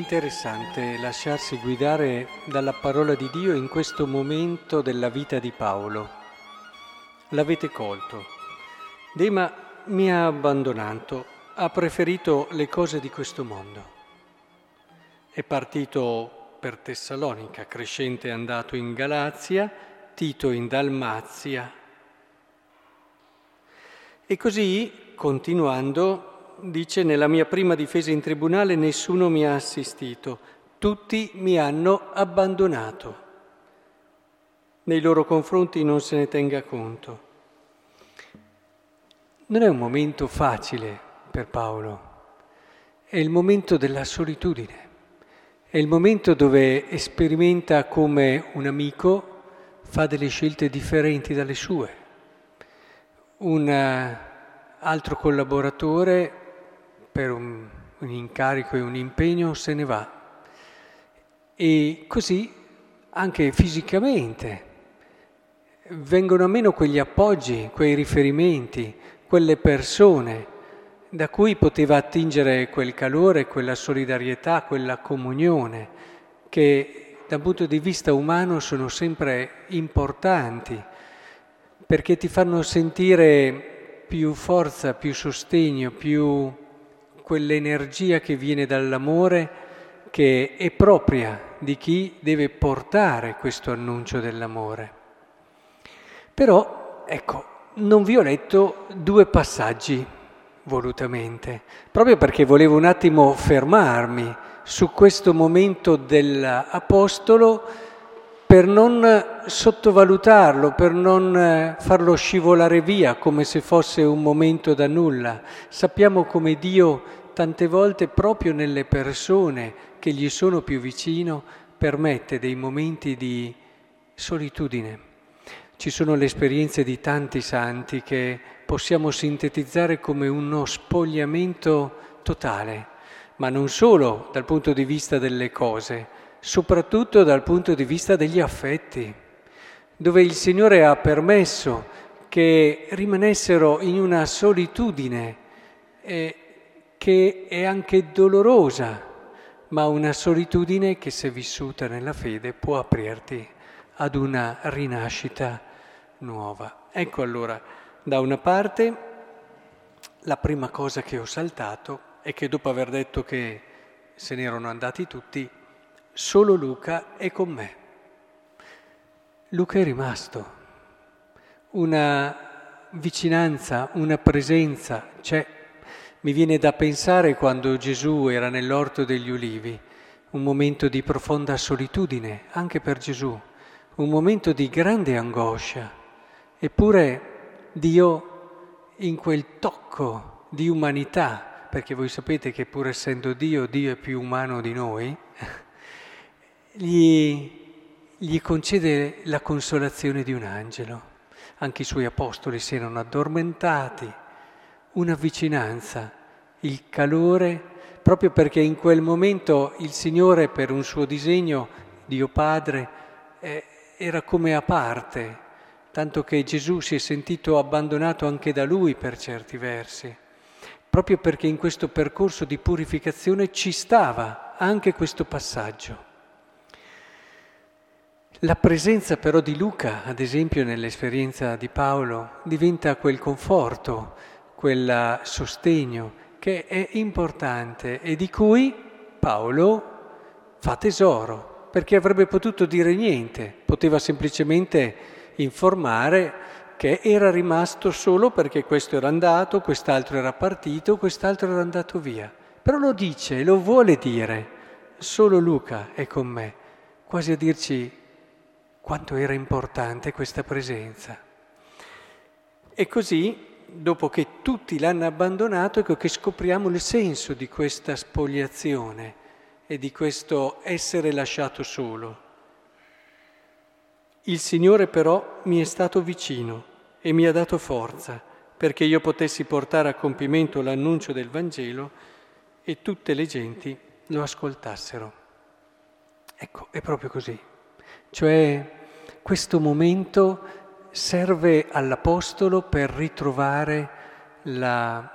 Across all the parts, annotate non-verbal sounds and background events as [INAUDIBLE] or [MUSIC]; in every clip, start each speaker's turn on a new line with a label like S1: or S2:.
S1: interessante lasciarsi guidare dalla parola di Dio in questo momento della vita di Paolo. L'avete colto. Dema mi ha abbandonato, ha preferito le cose di questo mondo. È partito per Tessalonica, Crescente è andato in Galazia, Tito in Dalmazia. E così, continuando, dice nella mia prima difesa in tribunale nessuno mi ha assistito, tutti mi hanno abbandonato. Nei loro confronti non se ne tenga conto. Non è un momento facile per Paolo, è il momento della solitudine, è il momento dove sperimenta come un amico fa delle scelte differenti dalle sue. Un eh, altro collaboratore per un, un incarico e un impegno se ne va. E così anche fisicamente vengono a meno quegli appoggi, quei riferimenti, quelle persone da cui poteva attingere quel calore, quella solidarietà, quella comunione, che dal punto di vista umano sono sempre importanti, perché ti fanno sentire più forza, più sostegno, più quell'energia che viene dall'amore che è propria di chi deve portare questo annuncio dell'amore. Però, ecco, non vi ho letto due passaggi volutamente, proprio perché volevo un attimo fermarmi su questo momento dell'Apostolo per non sottovalutarlo, per non farlo scivolare via come se fosse un momento da nulla. Sappiamo come Dio tante volte proprio nelle persone che gli sono più vicino permette dei momenti di solitudine. Ci sono le esperienze di tanti santi che possiamo sintetizzare come uno spogliamento totale, ma non solo dal punto di vista delle cose, soprattutto dal punto di vista degli affetti, dove il Signore ha permesso che rimanessero in una solitudine eh, che è anche dolorosa, ma una solitudine che se vissuta nella fede può aprirti ad una rinascita nuova. Ecco allora, da una parte, la prima cosa che ho saltato è che dopo aver detto che se ne erano andati tutti, solo Luca è con me. Luca è rimasto. Una vicinanza, una presenza c'è. Mi viene da pensare quando Gesù era nell'orto degli ulivi, un momento di profonda solitudine anche per Gesù, un momento di grande angoscia, eppure Dio in quel tocco di umanità, perché voi sapete che pur essendo Dio, Dio è più umano di noi, [LAUGHS] gli, gli concede la consolazione di un angelo. Anche i suoi apostoli si erano addormentati, una vicinanza, il calore, proprio perché in quel momento il Signore per un suo disegno, Dio Padre, eh, era come a parte, tanto che Gesù si è sentito abbandonato anche da Lui per certi versi, proprio perché in questo percorso di purificazione ci stava anche questo passaggio. La presenza però di Luca, ad esempio nell'esperienza di Paolo, diventa quel conforto, quel sostegno che è importante e di cui Paolo fa tesoro, perché avrebbe potuto dire niente, poteva semplicemente informare che era rimasto solo perché questo era andato, quest'altro era partito, quest'altro era andato via. Però lo dice, lo vuole dire, solo Luca è con me, quasi a dirci quanto era importante questa presenza. E così dopo che tutti l'hanno abbandonato, ecco che scopriamo il senso di questa spogliazione e di questo essere lasciato solo. Il Signore però mi è stato vicino e mi ha dato forza perché io potessi portare a compimento l'annuncio del Vangelo e tutte le genti lo ascoltassero. Ecco, è proprio così. Cioè questo momento serve all'Apostolo per ritrovare la,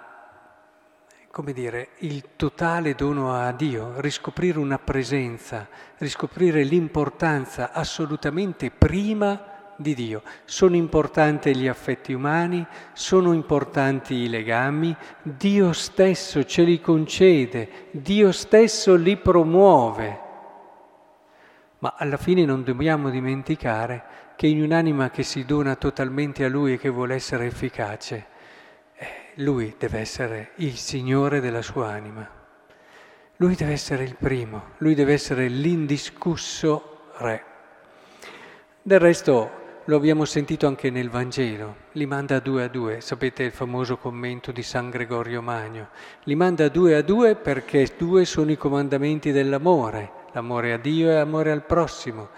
S1: come dire, il totale dono a Dio, riscoprire una presenza, riscoprire l'importanza assolutamente prima di Dio. Sono importanti gli affetti umani, sono importanti i legami, Dio stesso ce li concede, Dio stesso li promuove. Ma alla fine non dobbiamo dimenticare che in un'anima che si dona totalmente a Lui e che vuole essere efficace, eh, Lui deve essere il Signore della sua anima. Lui deve essere il primo, Lui deve essere l'indiscusso Re. Del resto lo abbiamo sentito anche nel Vangelo, li manda due a due, sapete il famoso commento di San Gregorio Magno, li manda due a due perché due sono i comandamenti dell'amore, l'amore a Dio e l'amore al prossimo,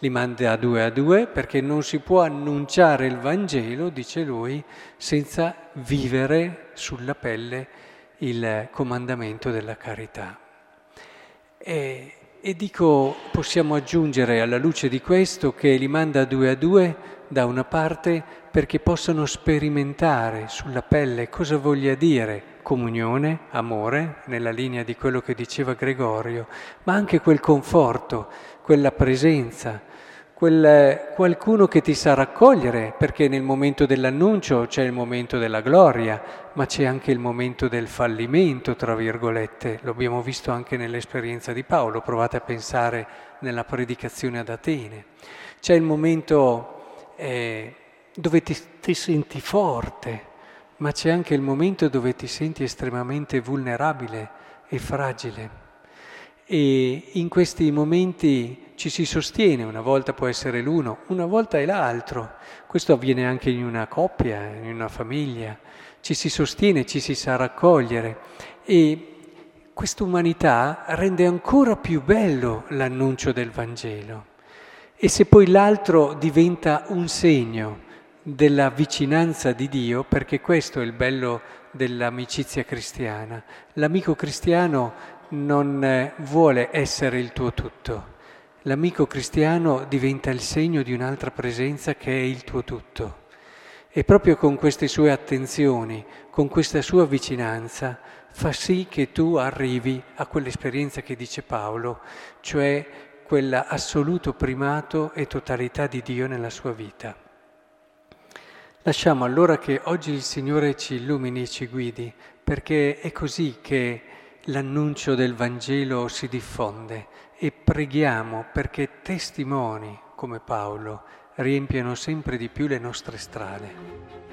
S1: li manda due a due perché non si può annunciare il Vangelo, dice lui, senza vivere sulla pelle il comandamento della carità. E e dico, possiamo aggiungere alla luce di questo che li manda due a due da una parte perché possano sperimentare sulla pelle cosa voglia dire comunione, amore, nella linea di quello che diceva Gregorio, ma anche quel conforto, quella presenza, quel qualcuno che ti sa raccogliere, perché nel momento dell'annuncio c'è il momento della gloria, ma c'è anche il momento del fallimento, tra virgolette. Lo abbiamo visto anche nell'esperienza di Paolo, provate a pensare nella predicazione ad Atene. C'è il momento eh, dove ti, ti senti forte, ma c'è anche il momento dove ti senti estremamente vulnerabile e fragile. E in questi momenti ci si sostiene, una volta può essere l'uno, una volta è l'altro. Questo avviene anche in una coppia, in una famiglia. Ci si sostiene, ci si sa raccogliere e questa umanità rende ancora più bello l'annuncio del Vangelo. E se poi l'altro diventa un segno della vicinanza di Dio, perché questo è il bello dell'amicizia cristiana. L'amico cristiano non eh, vuole essere il tuo tutto. L'amico cristiano diventa il segno di un'altra presenza che è il tuo tutto. E proprio con queste sue attenzioni, con questa sua vicinanza, fa sì che tu arrivi a quell'esperienza che dice Paolo, cioè quell'assoluto primato e totalità di Dio nella sua vita. Lasciamo allora che oggi il Signore ci illumini e ci guidi, perché è così che l'annuncio del Vangelo si diffonde e preghiamo perché testimoni come Paolo riempiano sempre di più le nostre strade.